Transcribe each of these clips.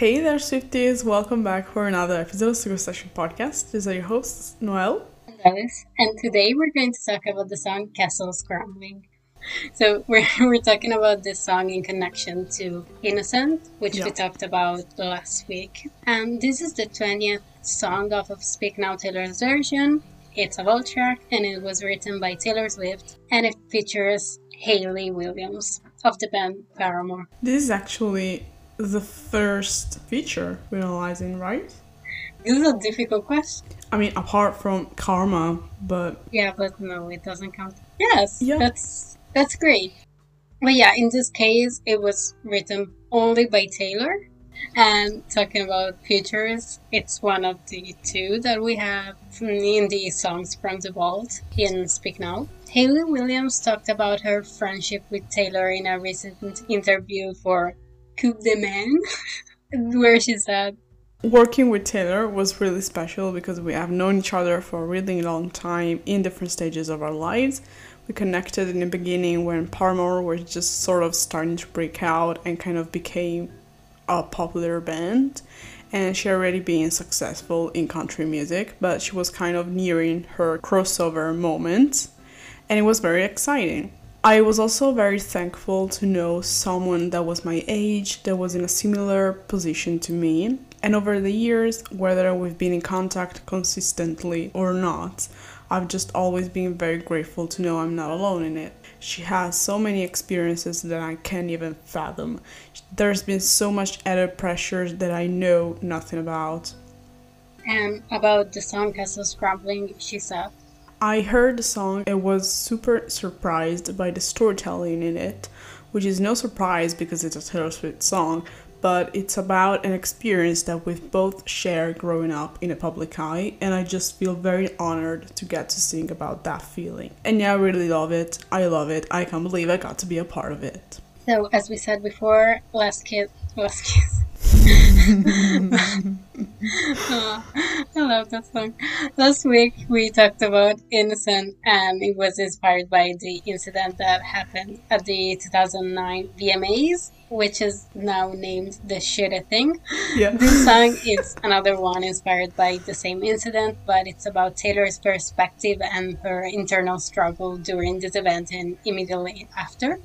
Hey there, Swifties! Welcome back for another episode of Secret Session Podcast. These are your hosts, Noel. And Alice. And today we're going to talk about the song Castles Crumbling. So we're, we're talking about this song in connection to Innocent, which Yeah. we talked about last week. And this is the 20th song off of Speak Now Taylor's version. It's a vault track and it was written by Taylor Swift and it features Hayley Williams of the band Paramore. This is actually the first feature we're analyzing, right? This is a difficult question. I mean, apart from Karma, but Yeah, but no, it doesn't count. Yes, Yeah. that's that's great. But yeah, in this case, it was written only by Taylor. And talking about features, it's one of the two that we have in the songs from the vault in Speak Now. Hayley Williams talked about her friendship with Taylor in a recent interview for Coup de Main, where she said, working with Taylor was really special because we have known each other for a really long time in different stages of our lives. We connected in the beginning when Paramore was just sort of starting to break out and kind of became a popular band. And she already been successful in country music, but she was kind of nearing her crossover moment, and it was very exciting. I was also very thankful to know someone that was my age, that was in a similar position to me. And over the years, whether we've been in contact consistently or not, I've just always been very grateful to know I'm not alone in it. She has so many experiences that I can't even fathom. There's been so much added pressure that I know nothing about. and about the song Castles Crumbling, she said, I heard the song and was super surprised by the storytelling in it, which is no surprise because it's a Taylor Swift song, but it's about an experience that we've both shared growing up in a public eye, and I just feel very honored to get to sing about that feeling. And yeah, I really love it. I love it. I can't believe I got to be a part of it. So, as we said before, last kiss, last kiss. Oh, I love that song. Last week we talked about Innocent, and it was inspired by the incident that happened at the 2009 VMAs, which is now named the Shitty Thing. Yeah. This song is another one inspired by the same incident, but it's about Taylor's perspective and her internal struggle during this event and immediately after.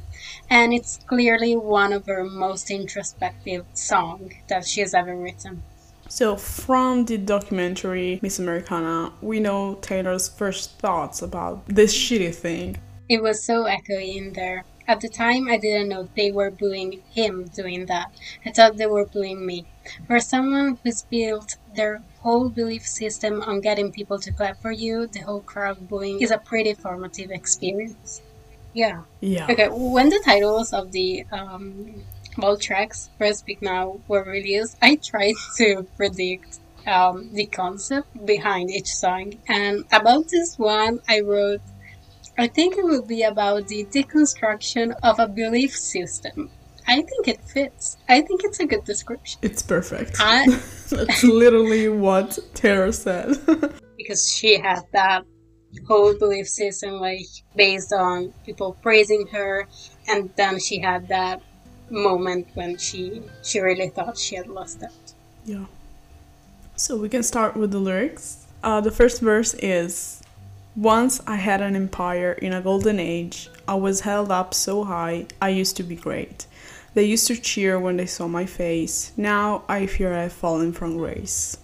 And it's clearly one of her most introspective songs that she has ever written. So, from the documentary Miss Americana, we know Taylor's first thoughts about this shitty thing. It was so echoey in there. At the time, I didn't know they were booing him doing that. I thought they were booing me. For someone who's built their whole belief system on getting people to clap for you, the whole crowd booing is a pretty formative experience. Yeah. Yeah. Okay, when the titles of the um, all tracks for Speak Now were released, I tried to predict um, the concept behind each song. And about this one, I wrote, I think it will be about the deconstruction of a belief system. I think it fits. I think it's a good description. It's perfect. I, That's literally what Tara said. because she had that whole belief system like based on people praising her and then she had that moment when she she really thought she had lost it yeah. So we can start with the lyrics. Uh, the first verse is Once I had an empire in a golden age. I was held up so high, I used to be great. They used to cheer when they saw my face. Now I fear I've fallen from grace.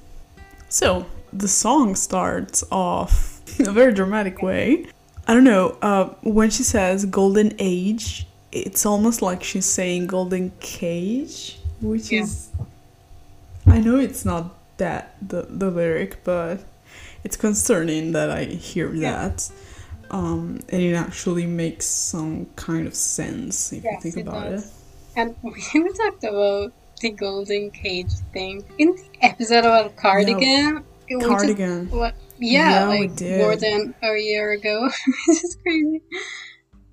So the song starts off in a very dramatic way. I don't know, uh, when she says golden age, it's almost like she's saying golden cage, which Yeah. is. I know it's not that, the, the lyric, but it's concerning that I hear Yeah. that. Um, and it actually makes some kind of sense if you think it about does. it. and we talked about the golden cage thing in the episode about cardigan it was just- Cardigan. what yeah, Yeah, like more than a year ago this is crazy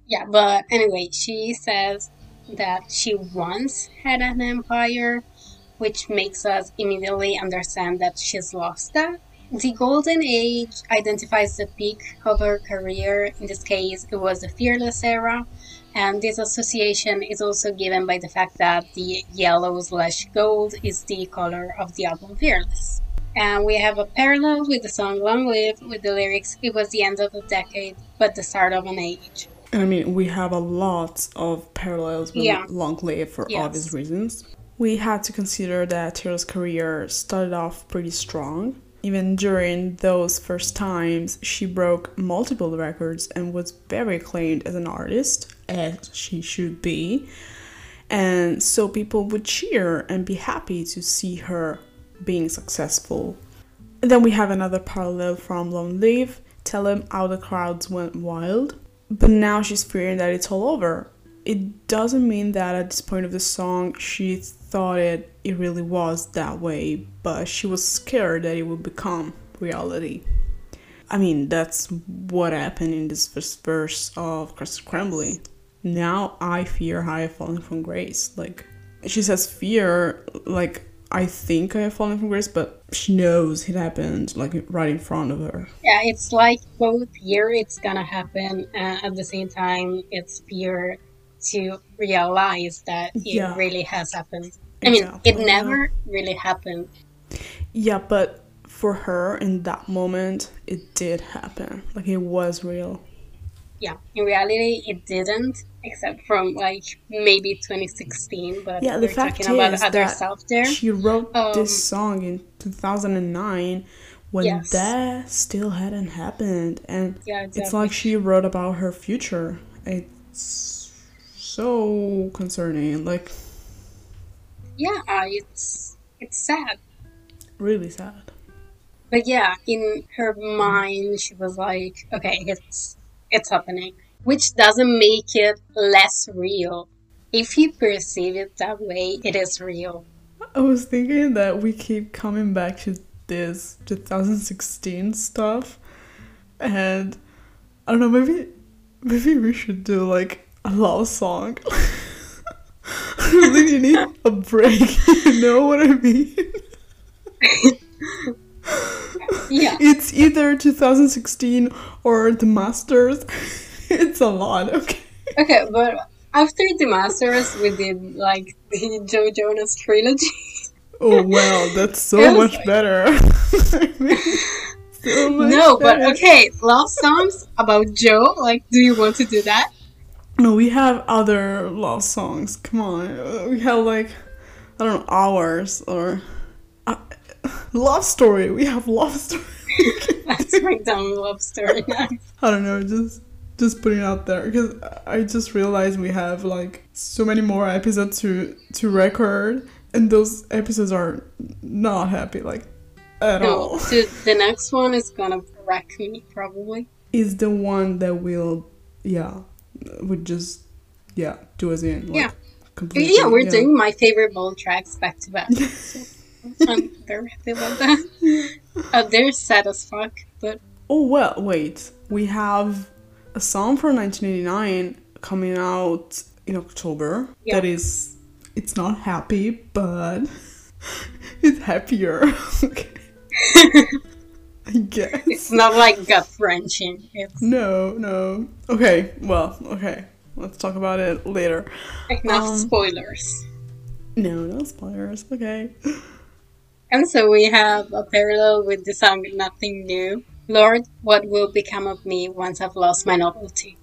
yeah but anyway she says that she once had an empire which makes us immediately understand that she's lost that the golden age identifies the peak of her career in this case it was the fearless era And this association is also given by the fact that the yellow slash gold is the color of the album Fearless. And we have a parallel with the song Long Live with the lyrics It was the end of a decade, but the start of an age. I mean, we have a lot of parallels with Yeah. Long Live for Yes. obvious reasons. We had to consider that Taylor's career started off pretty strong. Even during those first times, she broke multiple records and was very acclaimed as an artist, as she should be. And so people would cheer and be happy to see her being successful. And then we have another parallel from Long Live, tell him how the crowds went wild. But now she's fearing that it's all over. It doesn't mean that at this point of the song she thought it, it really was that way, but she was scared that it would become reality. I mean, that's what happened in this first verse of Castles Crumbling. Now I fear I have fallen from grace. Like, she says fear, like, I think I have fallen from grace, but she knows it happened, like, right in front of her. Yeah, it's like both fear it's gonna happen, and at the same time, it's fear to realize that it Yeah. really has happened. I mean, Exactly, it never really happened. Yeah, but for her in that moment, it did happen. Like, it was real. Yeah, in reality, it didn't, except from like maybe 2016. But Yeah, the we're fact talking about is other that stuff there. She wrote Um, this song in 2009 when Yes. that still hadn't happened. And Yeah, it's like she wrote about her future. It's so concerning. Like, yeah, it's it's sad. really sad. But yeah, in her mind, she was like, okay, it's it's happening, which doesn't make it less real. If you perceive it that way, it is real. I was thinking that we keep coming back to this 2016 stuff, and I don't know, maybe maybe we should do like love song. I really need a break. You know what I mean? Yeah, It's either 2016 or the Masters. It's a lot, okay? okay, but after the Masters, we did like the Joe Jonas trilogy. Oh well, that's so much like- better. I mean, so much no, but okay, love songs about Joe. Like, do you want to do that? No, we have other love songs. Come on, we have like I don't know hours or uh, love story. We have love story. Let's break down love story now. I don't know, just just putting it out there because I just realized we have like so many more episodes to to record, and those episodes are not happy like at No, all. so the next one is gonna wreck me probably. Is the one that will yeah would just yeah do us in like, Yeah. completely. Yeah, we're doing my favorite vault tracks back to back. So I'm very happy about that. Uh, they're sad as fuck, but Oh well, wait. We have a song from 1989 coming out in October. Yeah. That is, it's not happy, but it's happier. okay. I guess. it's not like gut wrenching. It's No, no. Okay, well, okay. Let's talk about it later. enough Um, spoilers. No, no spoilers. Okay. And so we have a parallel with the song Nothing New. Lord, what will become of me once I've lost my novelty?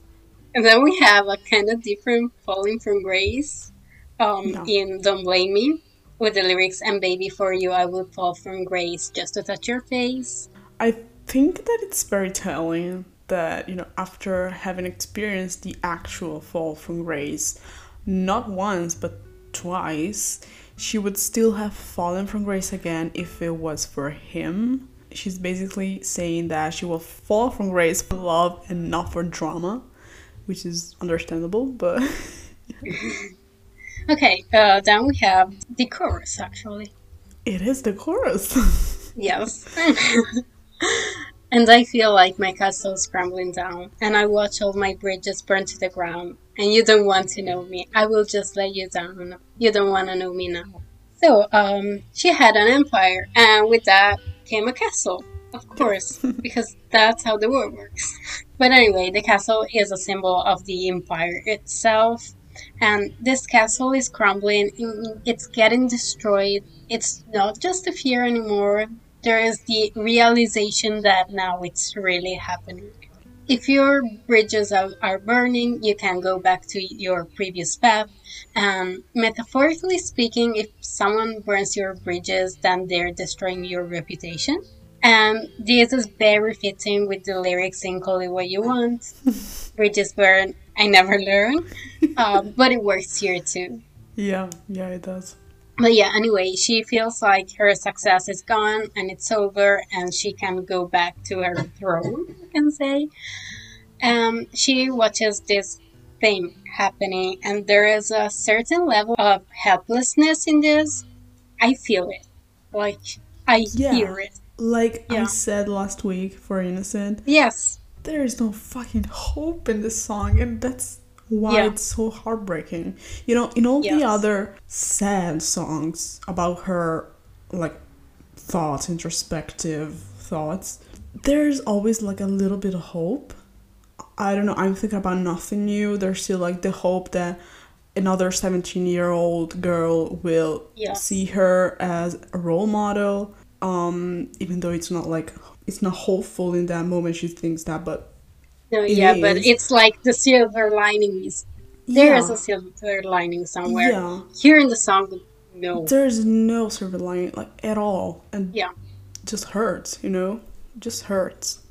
And then we have a kind of different Falling from Grace um, Yeah. in Don't Blame Me with the lyrics, And baby, for you I will fall from grace just to touch your face. I think that it's very telling that, you know, after having experienced the actual fall from grace, not once but twice, she would still have fallen from grace again if it was for him. She's basically saying that she will fall from grace for love and not for drama, which is understandable, but Okay, uh, then we have the chorus actually. it is the chorus. Yes. and I feel like my castle's crumbling down, and I watch all my bridges burn to the ground. And you don't want to know me. I will just let you down. You don't want to know me now. So, um, she had an empire, and with that came a castle, of course, because that's how the world works. But anyway, the castle is a symbol of the empire itself. And this castle is crumbling, it's getting destroyed. It's not just a fear anymore, there is the realization that now it's really happening. If your bridges are, are burning, you can go back to your previous path. And metaphorically speaking, if someone burns your bridges, then they're destroying your reputation. And this is very fitting with the lyrics in Call It What You Want. bridges burn, I never learn. Uh, but it works here too. Yeah, yeah, it does but yeah, anyway, she feels like her success is gone and it's over, and she can go back to her throne, you can say. Um, she watches this thing happening, and there is a certain level of helplessness in this. I feel it. Like, I yeah. hear it. Like yeah. I said last week for Innocent. Yes. There is no fucking hope in this song, and that's why yeah. it's so heartbreaking. You know, in all yes. the other sad songs about her, like, thoughts, introspective thoughts, there's always like a little bit of hope. I don't know, I'm thinking about nothing new. There's still like the hope that another 17 year old girl will yes. see her as a role model. Um, even though it's not like it's not hopeful in that moment she thinks that, but yeah, is. but it's like the silver lining is there yeah. is a silver lining somewhere. Yeah. Here in the song, no. There's no silver lining like at all, and yeah, just hurts. You know, just hurts.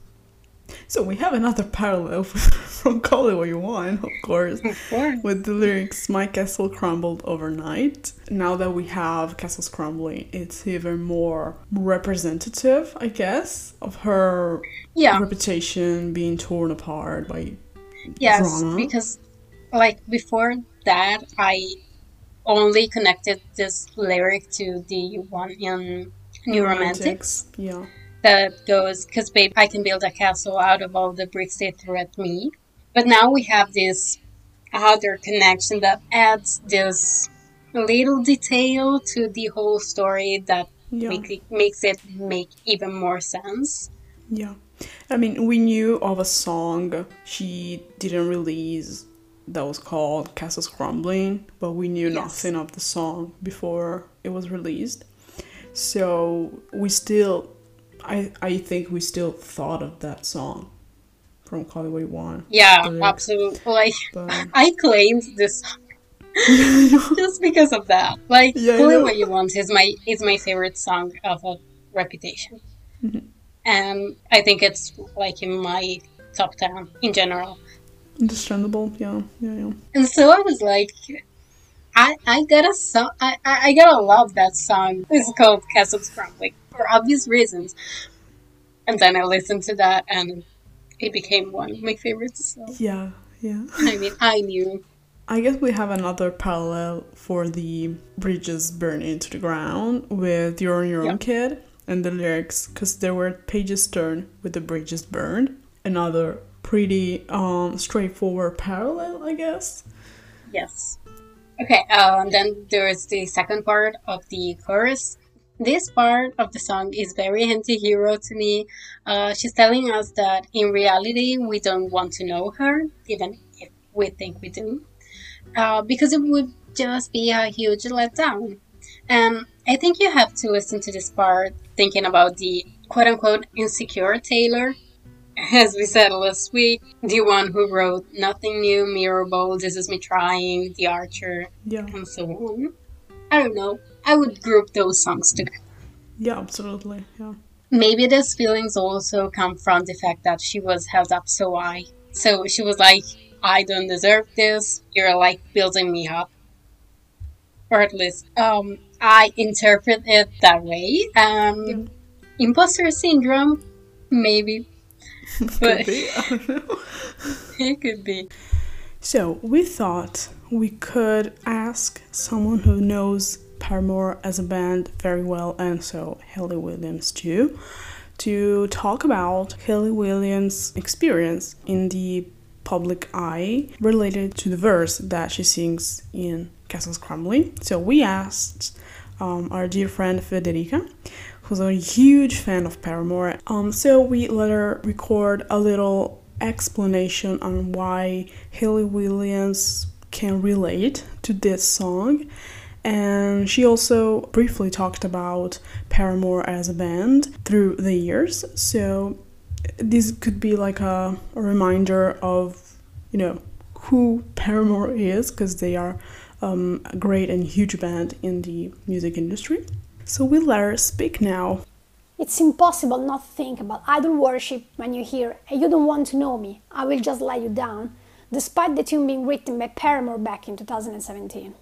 So we have another parallel from Call It What You Want, of course, of course, with the lyrics "My castle crumbled overnight." Now that we have castles crumbling, it's even more representative, I guess, of her yeah. reputation being torn apart by yes, drama. because like before that, I only connected this lyric to the one in New Romantics. Yeah that goes, because babe, I can build a castle out of all the bricks they threw at me. But now we have this other connection that adds this little detail to the whole story that yeah. make it, makes it make even more sense. Yeah. I mean, we knew of a song she didn't release that was called Castles Crumbling, but we knew yes. nothing of the song before it was released. So we still I I think we still thought of that song from Call It What You Want. Yeah, absolutely. Like but... I claimed this just because of that. Like yeah, Call It What You Want is my is my favorite song of a Reputation, mm-hmm. and I think it's like in my top ten in general. Understandable, yeah, yeah, yeah. And so I was like, I I gotta so I I gotta love that song. It's called Castles Crumbling for obvious reasons. And then I listened to that and it became one of my favorites. So. Yeah, yeah. I mean, I knew. I guess we have another parallel for the bridges burning to the ground with You're on Your Own yep. Kid and the lyrics because there were pages turned with the bridges burned. Another pretty um, straightforward parallel, I guess. Yes. Okay, uh, and then there is the second part of the chorus this part of the song is very anti-hero to me. Uh, she's telling us that in reality we don't want to know her, even if we think we do, uh, because it would just be a huge letdown. And I think you have to listen to this part thinking about the quote-unquote insecure Taylor. As we said last week, the one who wrote Nothing New, Mirrorball, This Is Me Trying, The Archer, yeah. and so on. I don't know. I would group those songs together. Yeah, absolutely. Yeah. Maybe these feelings also come from the fact that she was held up so high. So she was like, I don't deserve this. You're like building me up. Or at least um, I interpret it that way. Um, yeah. Imposter syndrome, maybe. but be. I don't know. It could be. So we thought we could ask someone who knows Paramore as a band very well, and so Hayley Williams too, to talk about Hayley Williams' experience in the public eye related to the verse that she sings in Castles Crumbling. So we asked um, our dear friend Federica, who's a huge fan of Paramore. Um, so we let her record a little explanation on why Hayley Williams can relate to this song. And she also briefly talked about Paramore as a band through the years. So this could be like a, a reminder of, you know, who Paramore is, because they are um, a great and huge band in the music industry. So we'll let her speak now. It's impossible not to think about idol worship when you hear, You don't want to know me, I will just let you down, despite the tune being written by Paramore back in 2017.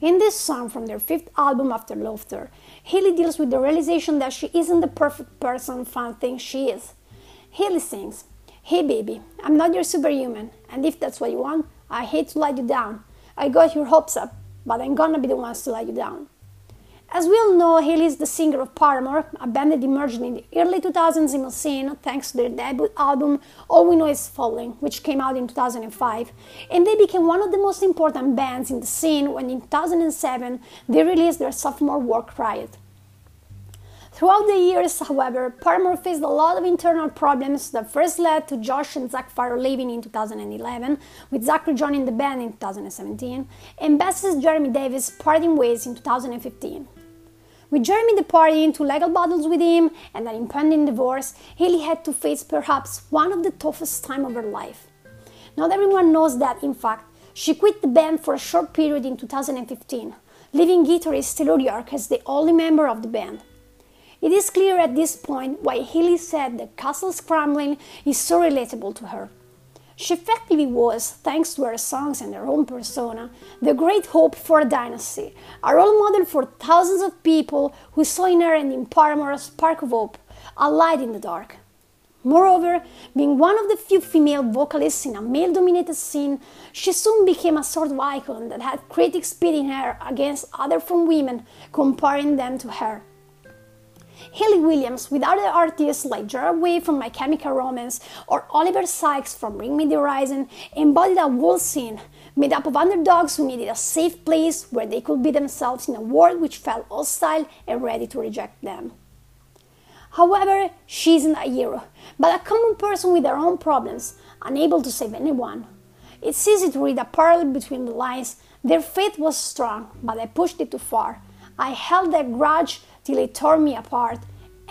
In this song from their fifth album After Laughter, Hayley deals with the realization that she isn't the perfect person fans think she is. Hayley sings, Hey baby, I'm not your superhuman, and if that's what you want, I hate to let you down. I got your hopes up, but I'm gonna be the ones to let you down. As we all know, Hayley is the singer of Paramore, a band that emerged in the early 2000s in the scene thanks to their debut album All We Know Is Falling, which came out in 2005, and they became one of the most important bands in the scene when in 2007 they released their sophomore work Riot. Throughout the years, however, Paramore faced a lot of internal problems that first led to Josh and Zac Farro leaving in 2011, with Zac rejoining the band in 2017, and bassist Jeremy Davis parting ways in 2015. With Jeremy departing to legal battles with him and an impending divorce, Hayley had to face perhaps one of the toughest times of her life. Not everyone knows that, in fact, she quit the band for a short period in 2015, leaving guitarist Taylor York as the only member of the band. It is clear at this point why Hayley said that Castles Crumbling is so relatable to her. She effectively was, thanks to her songs and her own persona, the great hope for a dynasty, a role model for thousands of people who saw in her and in Paramore a spark of hope, a light in the dark. Moreover, being one of the few female vocalists in a male dominated scene, she soon became a sort of icon that had critics pitting her against other from women, comparing them to her. Hayley Williams with other artists like Gerard Way from My Chemical Romance or Oliver Sykes from Bring Me the Horizon embodied a whole scene made up of underdogs who needed a safe place where they could be themselves in a world which felt hostile and ready to reject them. However, she isn't a hero, but a common person with her own problems, unable to save anyone. It's easy to read a parallel between the lines. Their faith was strong, but I pushed it too far. I held that grudge till it tore me apart.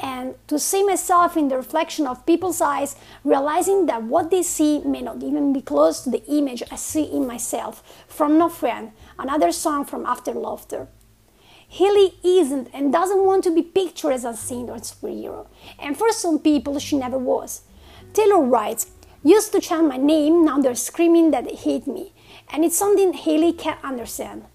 And to see myself in the reflection of people's eyes, realizing that what they see may not even be close to the image I see in myself. From No Friend, another song from After Laughter. Hayley isn't and doesn't want to be pictured as a saint or superhero, and for some people, she never was. Taylor writes, Used to chant my name, now they're screaming that they hate me, and it's something Hayley can't understand.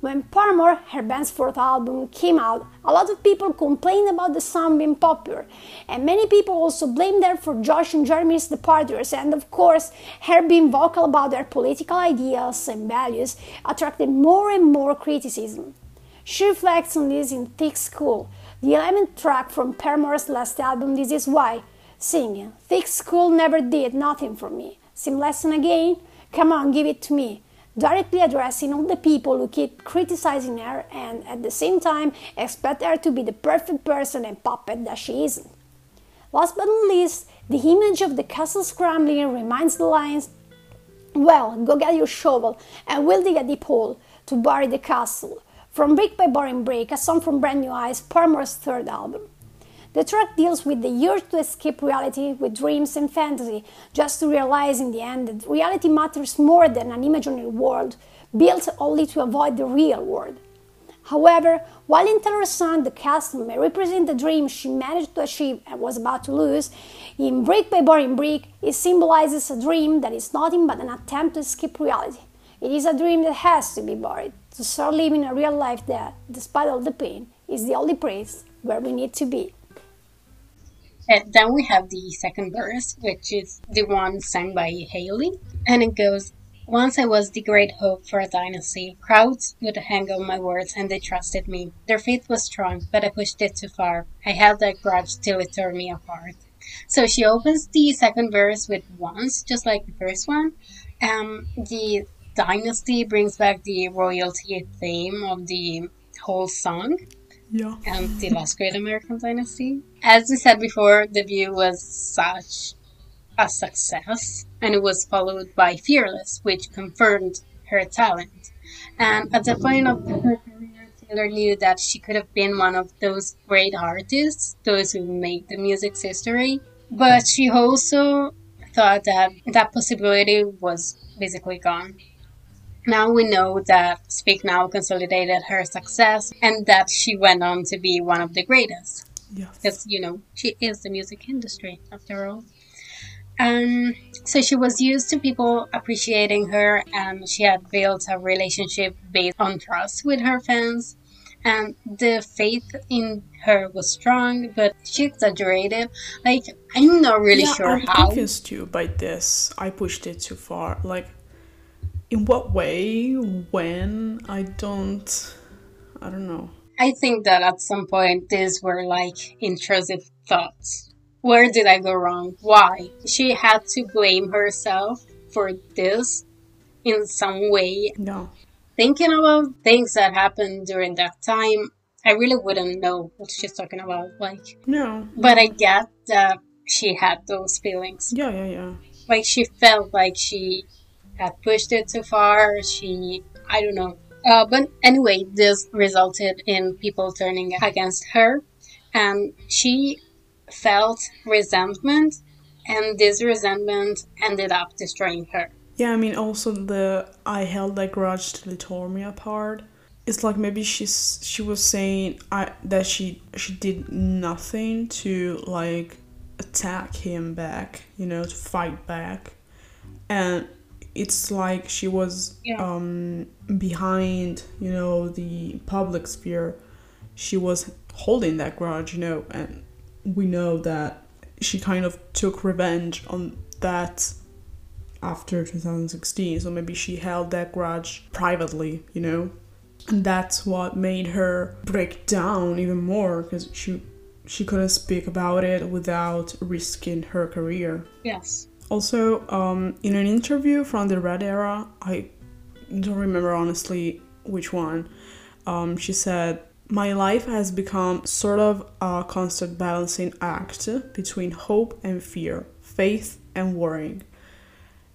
When Paramore, her band's fourth album, came out, a lot of people complained about the song being popular, and many people also blamed her for Josh and Jeremy's departures, and of course, her being vocal about their political ideas and values attracted more and more criticism. She reflects on this in Thick Skull, the 11th track from Paramore's last album, This Is Why, singing, Thick Skull never did nothing for me. Same lesson again? Come on, give it to me directly addressing all the people who keep criticizing her and at the same time expect her to be the perfect person and puppet that she isn't. Last but not least, the image of the castle scrambling reminds the lions well, go get your shovel and we'll dig a deep hole to bury the castle. From Brick by Boring Brick, a song from Brand New Eyes, Paramore's third album. The track deals with the urge to escape reality with dreams and fantasy, just to realize in the end that reality matters more than an imaginary world built only to avoid the real world. However, while in Taylor's song the castle may represent the dream she managed to achieve and was about to lose, in Brick by Boring Brick it symbolizes a dream that is nothing but an attempt to escape reality. It is a dream that has to be buried, to start living a real life that, despite all the pain, is the only place where we need to be. And then we have the second verse, which is the one sung by Hayley, and it goes, once I was the great hope for a dynasty. Crowds would hang on my words and they trusted me. Their faith was strong, but I pushed it too far. I held that grudge till it tore me apart. So she opens the second verse with once, just like the first one. Um, the dynasty brings back the royalty theme of the whole song. Yeah. And the last great American dynasty. As we said before, the view was such a success, and it was followed by Fearless, which confirmed her talent. And at the point of her career, Taylor knew that she could have been one of those great artists, those who made the music's history. But she also thought that that possibility was basically gone. Now we know that Speak Now consolidated her success and that she went on to be one of the greatest. Yes. Because, you know, she is the music industry after all. Um, so she was used to people appreciating her, and she had built a relationship based on trust with her fans. And the faith in her was strong, but she exaggerated. Like, I'm not really yeah, sure I'm how. confused too by this. I pushed it too far. Like, in what way? When? I don't. I don't know. I think that at some point these were like intrusive thoughts. Where did I go wrong? Why? She had to blame herself for this in some way. No. Thinking about things that happened during that time, I really wouldn't know what she's talking about. Like, No. but I get that she had those feelings. Yeah, yeah, yeah. Like she felt like she had pushed it too far. She, I don't know. Uh, but anyway, this resulted in people turning against her, and she felt resentment, and this resentment ended up destroying her. Yeah, I mean, also the I held that grudge till it tore me apart. It's like maybe she's she was saying I that she she did nothing to like attack him back, you know, to fight back, and it's like she was Yeah. um behind, you know, the public sphere. She was holding that grudge, you know, and we know that she kind of took revenge on that after 2016 so maybe she held that grudge privately you know and that's what made her break down even more because she she couldn't speak about it without risking her career Yes. Also um, in an interview from the red era i don't remember honestly which one um, she said my life has become sort of a constant balancing act between hope and fear faith and worrying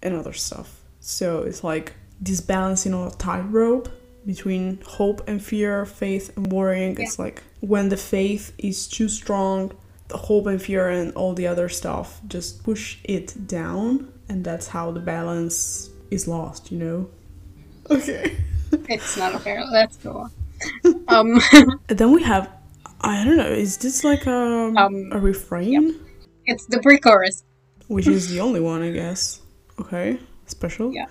and other stuff. So it's like this balancing on a tightrope between hope and fear, faith and worrying. It's like when the faith is too strong, hope and fear and all the other stuff just push it down, and that's how the balance is lost, you know? Okay. It's not a fair. that's cool um, then we have, I don't know, is this like a, Um, a refrain? it's the pre-chorus. which is the only one, I guess. Okay, special. Yeah.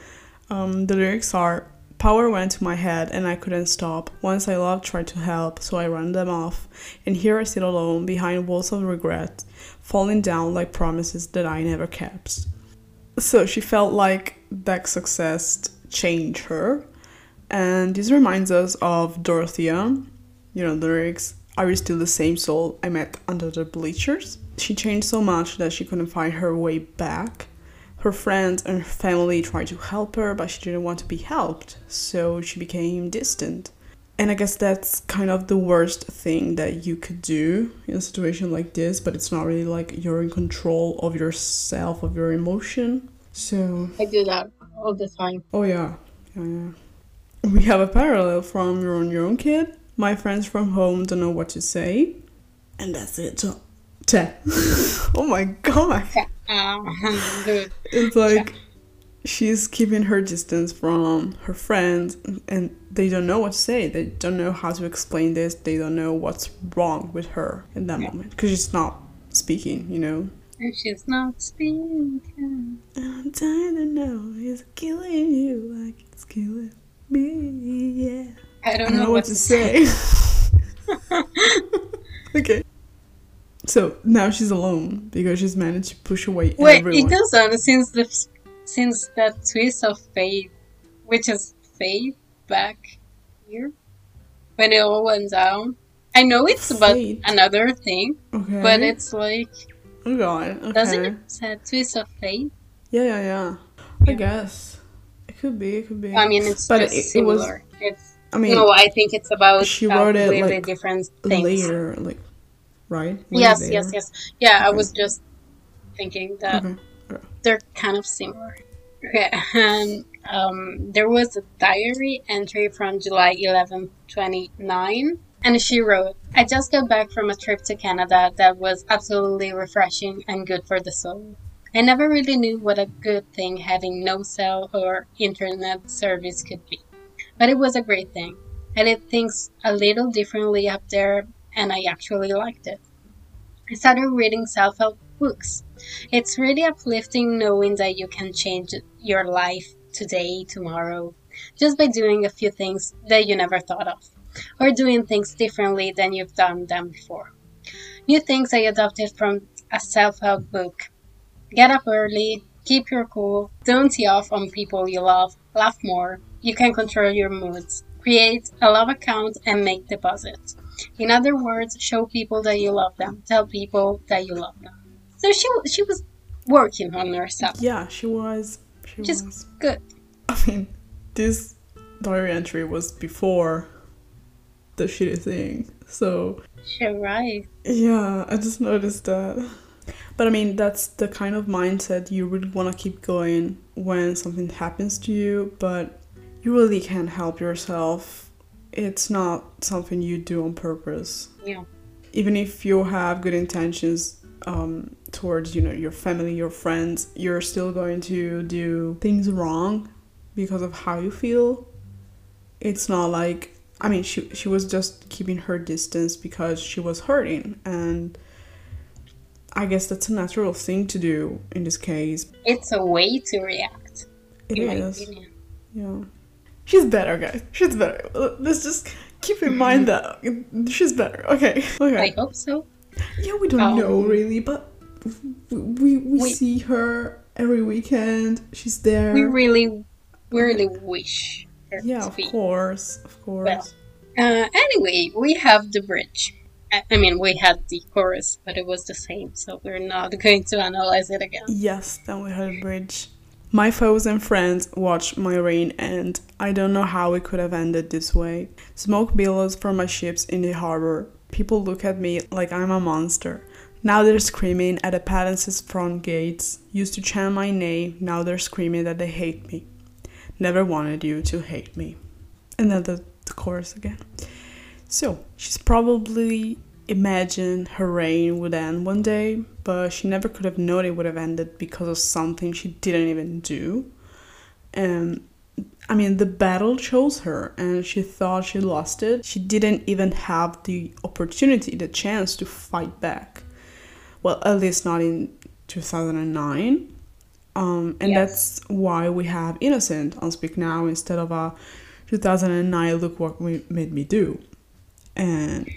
Um, the lyrics are Power went to my head and I couldn't stop. Once I loved, tried to help, so I ran them off. And here I sit alone behind walls of regret, falling down like promises that I never kept. So she felt like that success changed her. And this reminds us of Dorothea. You know, the lyrics Are you still the same soul I met under the bleachers? She changed so much that she couldn't find her way back. Her friends and her family tried to help her, but she didn't want to be helped, so she became distant. And I guess that's kind of the worst thing that you could do in a situation like this, but it's not really like you're in control of yourself, of your emotion. So, I do that all the time. oh yeah, yeah, yeah. We have a parallel from your own, Your Own Kid. My friends from home don't know what to say. And that's it. So, te. oh my god. Um, it's like she's keeping her distance from her friends and they don't know what to say. They don't know how to explain this. They don't know what's wrong with her in that Yeah. moment because she's not speaking, you know. And she's not speaking. I'm tired to know it's killing you like it's killing me. Yeah. I I don't don't know, know what to say. okay. So now she's alone because she's managed to push away Wait, everyone. it goes on since the since that twist of fate, which is fate back here when it all went down. I know it's about another thing, okay. but it's like Oh god. Okay. doesn't it say twist of fate? Yeah, yeah, yeah. I guess it could be. It could be. I mean, it's But just it- it was- similar. it's I mean, no, I think it's about she wrote it, like, different things. later, like, right? Yes, yes, yes. Yeah, I was just thinking that Okay. they're kind of similar. Okay, and um, there was a diary entry from July 11, 29, and she wrote, I just got back from a trip to Canada that was absolutely refreshing and good for the soul. I never really knew what a good thing having no cell or internet service could be. But it was a great thing. I did things a little differently up there, and I actually liked it. I started reading self help books. It's really uplifting knowing that you can change your life today, tomorrow, just by doing a few things that you never thought of, or doing things differently than you've done them before. New things I adopted from a self help book get up early, keep your cool, don't tee off on people you love, laugh more, you can control your moods, create a love account, and make deposits. In other words, show people that you love them, tell people that you love them. So she she was working on herself. Yeah, she was. She Just was. good. I mean, this diary entry was before the shitty thing. So, You're right. yeah, I just noticed that. But I mean, that's the kind of mindset you really want to keep going when something happens to you, but you really can't help yourself. It's not something you do on purpose. Yeah. Even if you have good intentions um, towards, you know, your family, your friends, you're still going to do things wrong because of how you feel. It's not like I mean, she she was just keeping her distance because she was hurting, and I guess that's a natural thing to do in this case. It's a way to react. It in my opinion. yeah. She's better, guys. She's better. Let's just keep in mind that she's better. Okay, Okay. I hope so. Yeah, we don't Um, know really, but we we, we see her every weekend. She's there. We really, we really wish her yeah, of course, of course. Uh, anyway, we have the bridge. I I mean, we had the chorus, but it was the same, so we're not going to analyze it again. Yes, then we had a bridge. My foes and friends watched my reign end. I don't know how it could have ended this way. Smoke billows from my ships in the harbor. People look at me like I'm a monster. Now they're screaming at the palace's front gates. Used to chant my name, now they're screaming that they hate me. Never wanted you to hate me. And then the, the chorus again. So, she's probably imagined her reign would end one day, but she never could have known it would have ended because of something she didn't even do. And I mean, the battle chose her, and she thought she lost it. She didn't even have the opportunity, the chance to fight back. Well, at least not in 2009. Um, and Yes. that's why we have Innocent on Speak Now instead of a 2009 Look What We Made Me Do. And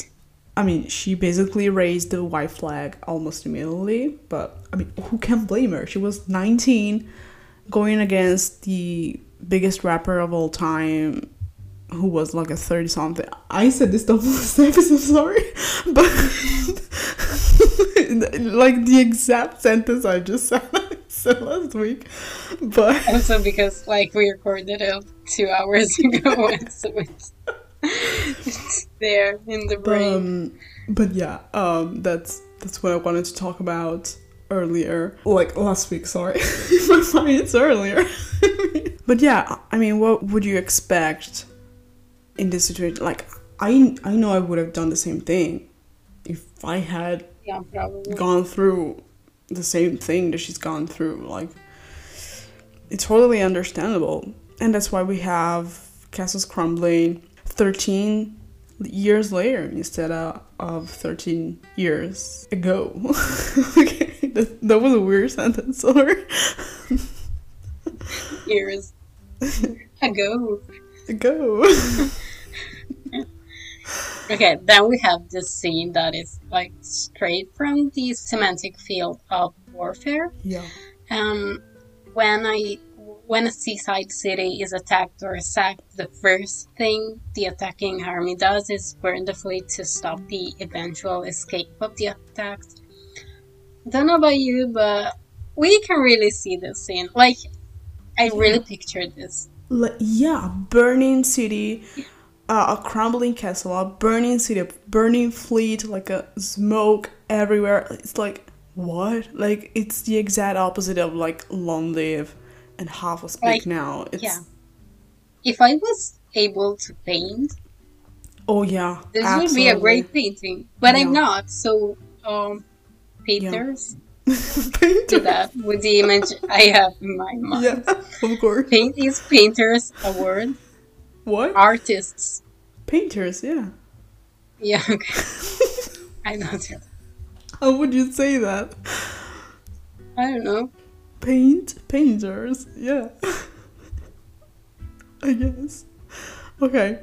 I mean, she basically raised the white flag almost immediately, but I mean, who can blame her? She was 19 going against the biggest rapper of all time who was like a 30 something. I said this the last episode, sorry, but like the exact sentence I just said, said last week. But Also, because like we recorded it two hours ago, so it's, it's there in the brain. um, but yeah, um, that's that's what I wanted to talk about earlier, like last week. Sorry, my it's earlier. but yeah, I mean, what would you expect in this situation? Like, I I know I would have done the same thing if I had yeah, gone through the same thing that she's gone through. Like, it's totally understandable. And that's why we have castles crumbling 13 years later instead of, of 13 years ago. okay, that, that was a weird sentence, sorry. Years ago. Ago. Okay, then we have this scene that is like straight from the semantic field of warfare. yeah. Um, when I when a seaside city is attacked or sacked, the first thing the attacking army does is burn the fleet to stop the eventual escape of the attacked. Don't know about you, but we can really see this scene. Like, I really pictured this. Like, yeah, burning city, uh, a crumbling castle, a burning city, a burning fleet, like a smoke everywhere. It's like what? Like it's the exact opposite of like long live and half a speak Like, now. It's yeah. If I was able to paint, oh yeah. this would be a great painting. But I'm not, so um painters Painter. do that with the image I have in my mind. Yeah, of course. Paint is painters award. What? Artists. Painters, yeah. Yeah, okay. I know. How would you say that? I don't know. Paint painters, yeah. I guess. Okay.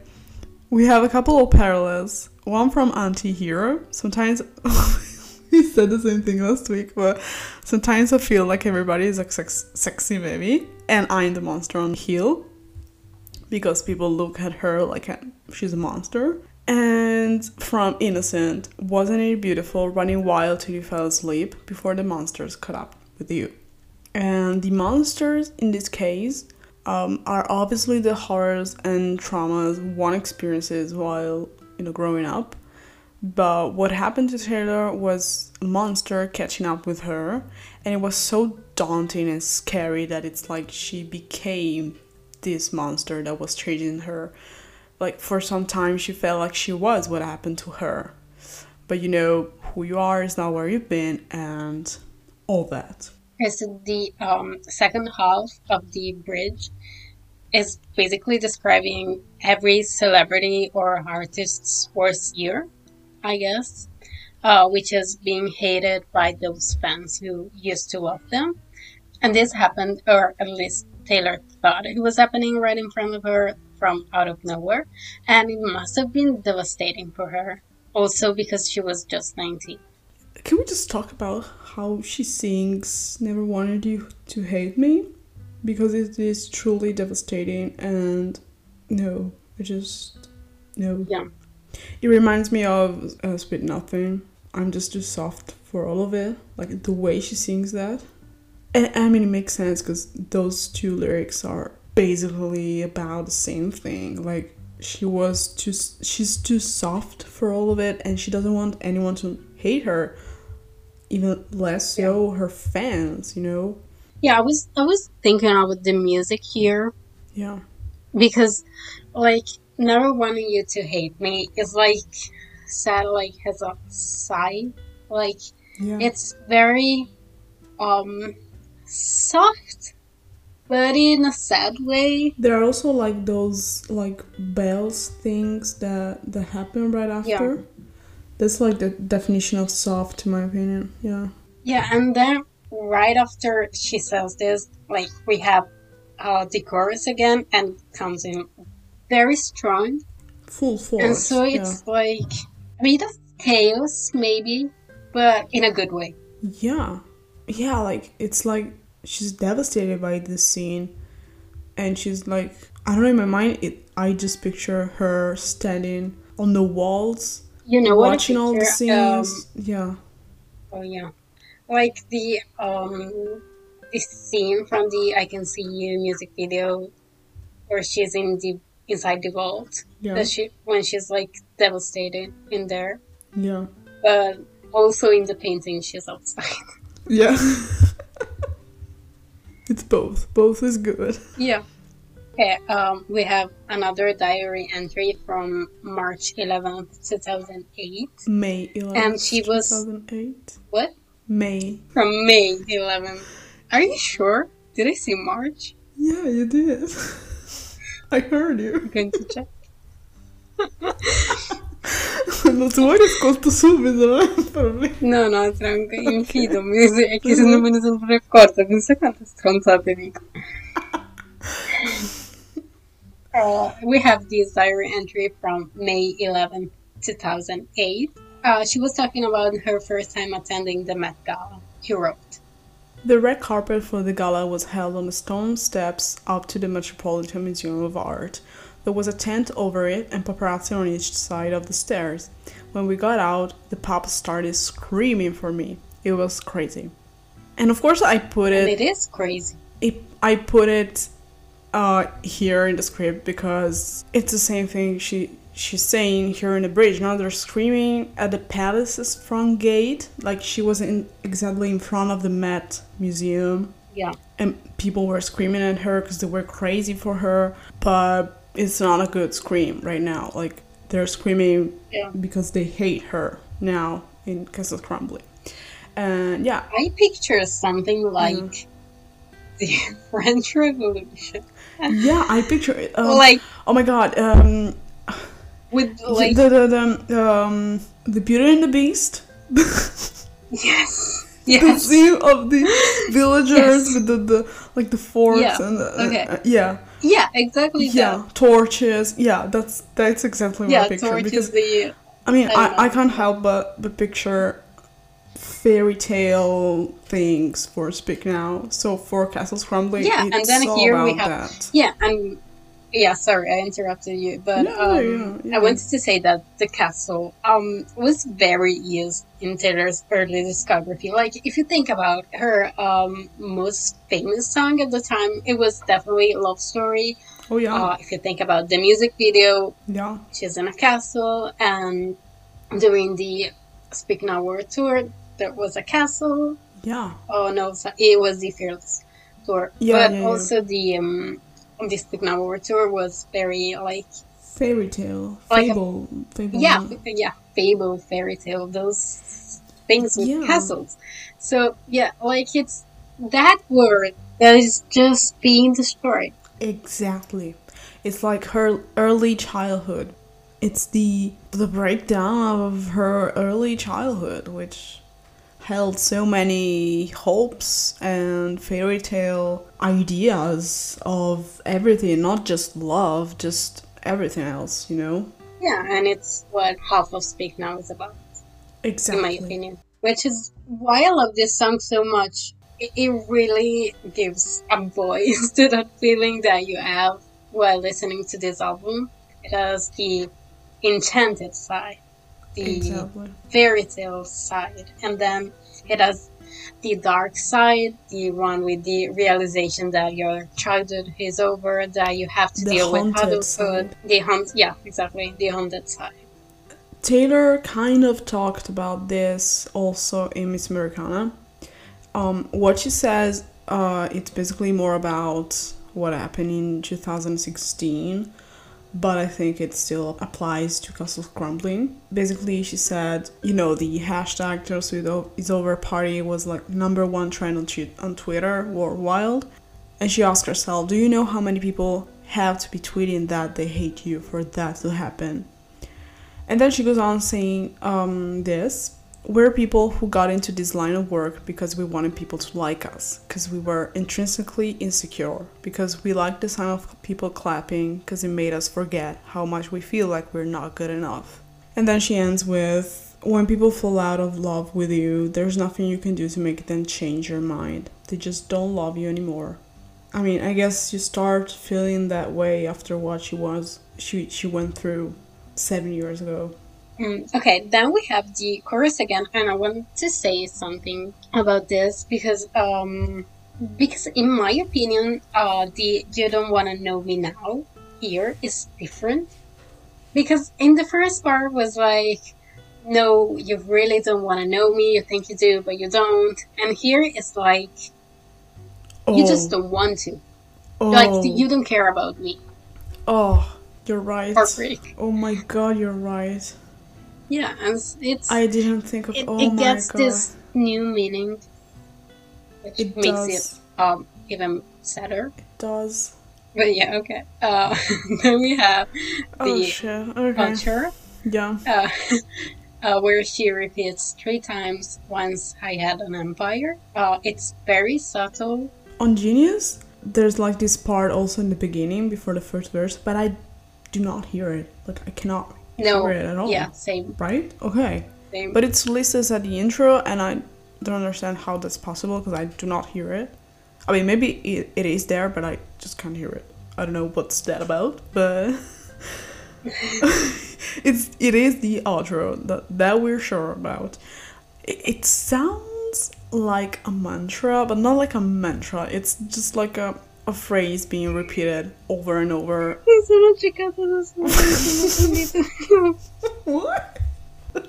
We have a couple of parallels. One from Anti-Hero. Sometimes we said the same thing last week, but sometimes I feel like everybody is a sex- sexy baby, and I'm the monster on heel because people look at her like she's a monster. And from Innocent, wasn't it beautiful running wild till you fell asleep before the monsters caught up with you? And the monsters in this case um, are obviously the horrors and traumas one experiences while you know growing up. But what happened to Taylor was a monster catching up with her, and it was so daunting and scary that it's like she became this monster that was chasing her. Like for some time, she felt like she was what happened to her. But you know, who you are is not where you've been, and all that. Is the um, second half of the bridge is basically describing every celebrity or artist's worst year, I guess, uh, which is being hated by those fans who used to love them. And this happened, or at least Taylor thought it was happening right in front of her from out of nowhere, and it must have been devastating for her. Also, because she was just 19. Can we just talk about how she sings Never Wanted You to Hate Me? Because it is truly devastating and no, I just no. Yeah. It reminds me of uh, Sweet Nothing. I'm just too soft for all of it. Like the way she sings that. And I mean, it makes sense because those two lyrics are basically about the same thing. Like she was too, she's too soft for all of it, and she doesn't want anyone to hate her. Even less so her fans, you know. Yeah, I was I was thinking about the music here Yeah. because like never wanting you to hate me is like sad like has a sigh. Like Yeah. it's very um soft but in a sad way. There are also like those like bells things that that happen right after. That's like the definition of soft, in my opinion. Yeah. Yeah, and then right after she says this, like we have uh the chorus again and comes in very strong. Full force. and so it's like a bit of chaos maybe, but in a good way. yeah. yeah. Yeah, like it's like she's devastated by this scene and she's like I don't know in my mind it I just picture her standing on the walls You know watching all the picture? Um, scenes. yeah. oh yeah, like the um the scene from the "I Can See You" music video, where she's in the inside the vault. Yeah. She when she's like devastated in there, Yeah. but also in the painting she's outside. Yeah. it's both. Both is good. yeah. Okay, um, we have another diary entry from March 11th, 2008. May 11th. And she was- 2008. What? May. From May 11th. Are you sure? Did I say March? Yeah, you did. I heard you. I'm going to check. Lo tuo risposto subito, non è un problema. No, no, tranquillo, infido, è che se non me ne sono accorta, pensa quante stronzate dico. Uh, we have this diary entry from May 11, 2008. Uh, she was talking about her first time attending the Met Gala. She wrote, The red carpet for the gala was held on the stone steps up to the Metropolitan Museum of Art. There was a tent over it and paparazzi on each side of the stairs. When we got out, the pop started screaming for me. It was crazy. And of course, I put and it, it is crazy. it I put it uh, here in the script because it's the same thing she she's saying here in the bridge now they're screaming at the palace's front gate like she was in exactly in front of the met museum Yeah. and people were screaming at her because they were crazy for her but it's not a good scream right now like they're screaming Yeah. because they hate her now in castle crumbly and yeah I picture something like Mm-hmm. The French Revolution. yeah i picture it um, like oh my god um with like the, the, the, um the beauty and the beast yes. Yes. the scene of the villagers Yes. with the, the like the forks Yeah, and the, okay. uh, yeah Yeah, exactly yeah that. torches yeah that's that's exactly what Yeah, I picture torches because the I mean I I, I can't help but but picture fairy tale things for Speak Now so for Castles Crumbling Yeah, and then here we have- that Yeah, and yeah, sorry, I interrupted you, but No, um, yeah, yeah. I wanted to say that the castle um was very used in Taylor's early discography. Like, if you think about her um most famous song at the time, it was definitely "Love Story." oh yeah Uh, if you think about the music video, yeah she's in a castle, and during the Speak Now World Tour, there was a castle. yeah Oh no, so- it was the Fearless tour. Yeah, but yeah, yeah. also the um the Speak Now World tour was very like fairy tale Like a- fable fable yeah yeah fable fairy tale those things with Yeah. castles. So yeah, like it's that word that is just being destroyed. Exactly. It's like her early childhood. It's the the breakdown of her early childhood, which held so many hopes and fairy tale ideas of everything, not just love, just everything else, you know? Yeah, and it's what half of Speak Now is about. Exactly. in my opinion. Which is why I love this song so much. It, it really gives a voice to that feeling that you have while listening to this album. It has the enchanted side, the Exactly. fairy tale side, and then it has the dark side, the one with the realization that your childhood is over, that you have to The deal with adulthood. side. The haunt, yeah, exactly, the haunted side. Taylor kind of talked about this also in Miss Americana. Um, what she says, uh, it's basically more about what happened in 2016, but I think it still applies to Castle Crumbling. Basically, she said, you know, the hashtag Taylor is over party was like number one trend on, on Twitter worldwide. And she asked herself, do you know how many people have to be tweeting that they hate you for that to happen? And then she goes on saying um, this We're people who got into this line of work because we wanted people to like us, because we were intrinsically insecure, because we liked the sound of people clapping, because it made us forget how much we feel like we're not good enough. And then she ends with When people fall out of love with you, there's nothing you can do to make them change your mind. They just don't love you anymore. I mean, I guess you start feeling that way after what she was she she went through seven years ago. Mm, okay, then we have the chorus again, and I want to say something about this because, um, because in my opinion, uh, the "You Don't Wanna Know Me Now" here is different. Because in the first part was like, "No, you really don't want to know me. You think you do, but you don't." And here it's like, "You just don't want to. oh, Like you don't care about me." Oh, you're right. Heartbreak. Oh my god, you're right. Yeah, and it's, it's I didn't think of. it, oh it gets god. this new meaning, which It makes does. it um, even sadder. It does. But yeah, okay. Uh, then we have Oh the shit. Okay. culture, Yeah. uh, uh, where she repeats three times. Once I had an empire. Uh, it's very subtle. On Genius, there's like this part also in the beginning before the first verse, but I do not hear it. Like I cannot No, at all. yeah, same, Right? Okay. same. But it's listed at the intro, and I don't understand how that's possible because I do not hear it. I mean, maybe it, it is there, but I just can't hear it. I don't know what's that about, but it's it is the outro that that we're sure about. It, it sounds like a mantra, but not like a mantra. It's just like a a phrase being repeated over and over. Sono cercato da sola, sono finito. What?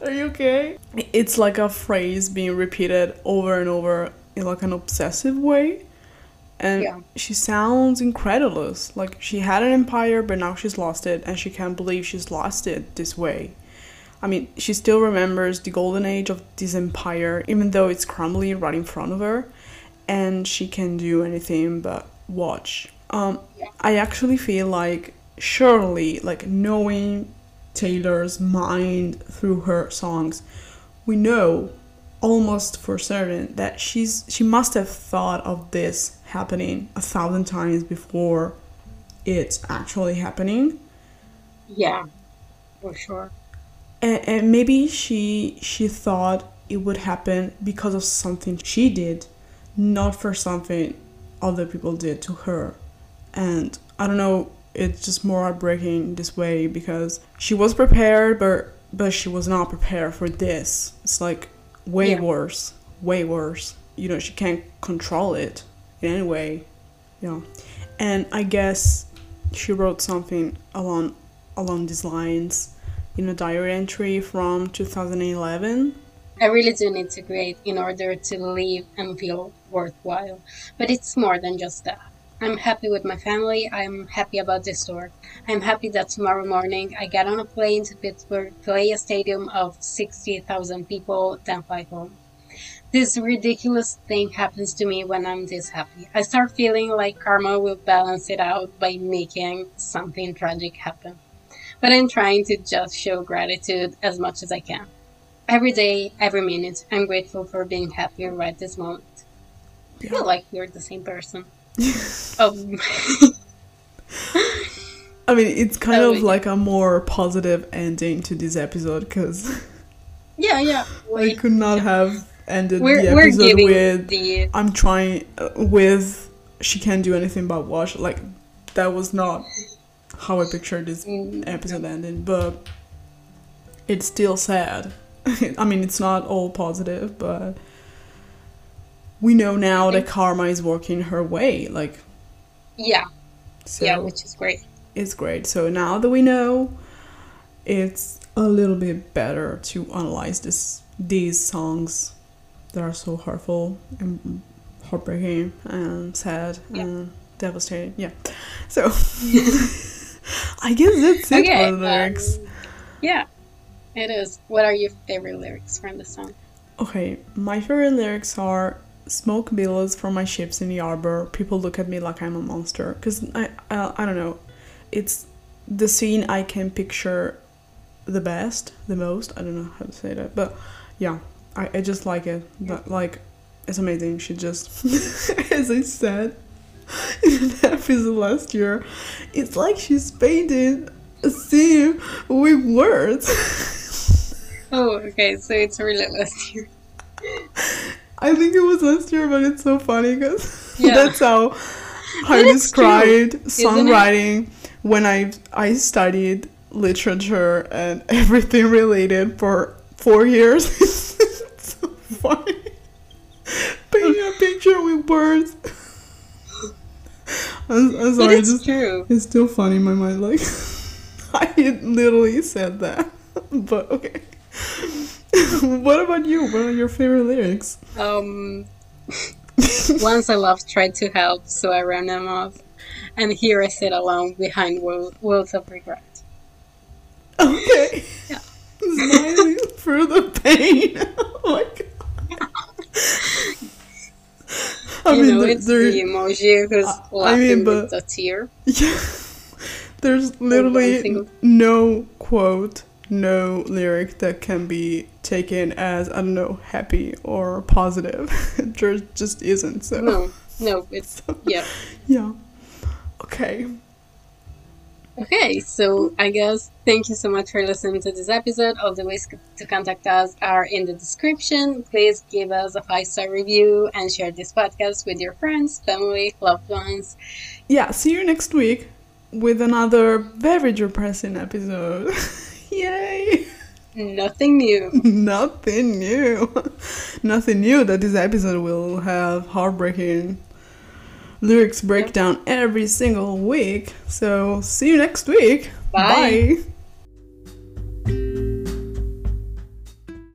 Are you okay? It's like a phrase being repeated over and over in like an obsessive way. And Yeah. she sounds incredulous. Like she had an empire, but now she's lost it, and she can't believe she's lost it this way. I mean, she still remembers the golden age of this empire, even though it's crumbling right in front of her, and she can't do anything but watch. Um, I actually feel like surely, like knowing Taylor's mind through her songs, we know almost for certain that she's she must have thought of this happening a thousand times before it's actually happening yeah, for sure. and, and maybe she she thought it would happen because of something she did not for something other people did to her. And i don't know it's just more heartbreaking this way because she was prepared but but she was not prepared for this. It's like way Yeah. worse way worse. You know she can't control it in any way yeah and i guess she wrote something along along these lines. In a diary entry from 2011 I really do need to create in order to live and feel worthwhile. But it's more than just that. I'm happy with my family. I'm happy about this tour. I'm happy that tomorrow morning I get on a plane to Pittsburgh, play a stadium of 60,000 people, then fly home. This ridiculous thing happens to me when I'm this happy. I start feeling like karma will balance it out by making something tragic happen. But I'm trying to just show gratitude as much as I can. Every day, every minute, I'm grateful for being happy right this moment. I feel like you're the same person. um, i mean it's kind Oh, of yeah. like a more positive ending to this episode because yeah, yeah. i could not have ended we're the episode with the i'm trying uh, with she can't do anything but watch like that was not how i pictured this Mm, episode ending but it's still sad i mean it's not all positive but we know now that karma is working her way like yeah, so yeah, which is great. it's great. So now that we know it's a little bit better to analyze this these songs that are so hurtful and heartbreaking and sad Yeah. and devastating. Yeah. So i guess that's it Okay, for the lyrics. um, yeah, it is. What are your favorite lyrics from the song? Okay, my favorite lyrics are smoke billows from my ships in the harbor. People look at me like I'm a monster. Cause I, I, I don't know, it's the scene I can picture the best, the most. I don't know how to say that, but yeah, I, I just like it. But like, it's amazing. She just, as I said in an episode last year, it's like she's painted a scene with words. Oh, okay, so it's really last year. I think it was last year, but it's so funny because Yeah. that's how I it's true, described songwriting when I I studied literature and everything related for four years. it's so funny. Painting a picture with words. I'm, I'm sorry, it's just true. it's still funny in my mind. Like I literally said that, but okay. what about you? What are your favorite lyrics? Um, once I loved tried to help, so I ran them off, and here I sit alone behind wo- worlds of regret. Okay. Yeah. Smiling through the pain. oh my god. I you mean, know, there- it's there- the emoji who's I- I laughing mean, with but- a tear. yeah, there's literally no quote, no lyric that can be taken as I don't know, happy or positive. there just isn't. So No, no, it's yeah. yeah. Okay. Okay, so I guess thank you so much for listening to this episode. All the ways to contact us are in the description. Please give us a five star review and share this podcast with your friends, family, loved ones. Yeah. See you next week with another very depressing episode. Yay! Nothing new. Nothing new. Nothing new that this episode will have heartbreaking lyrics breakdown every single week. So see you next week. Bye. Bye.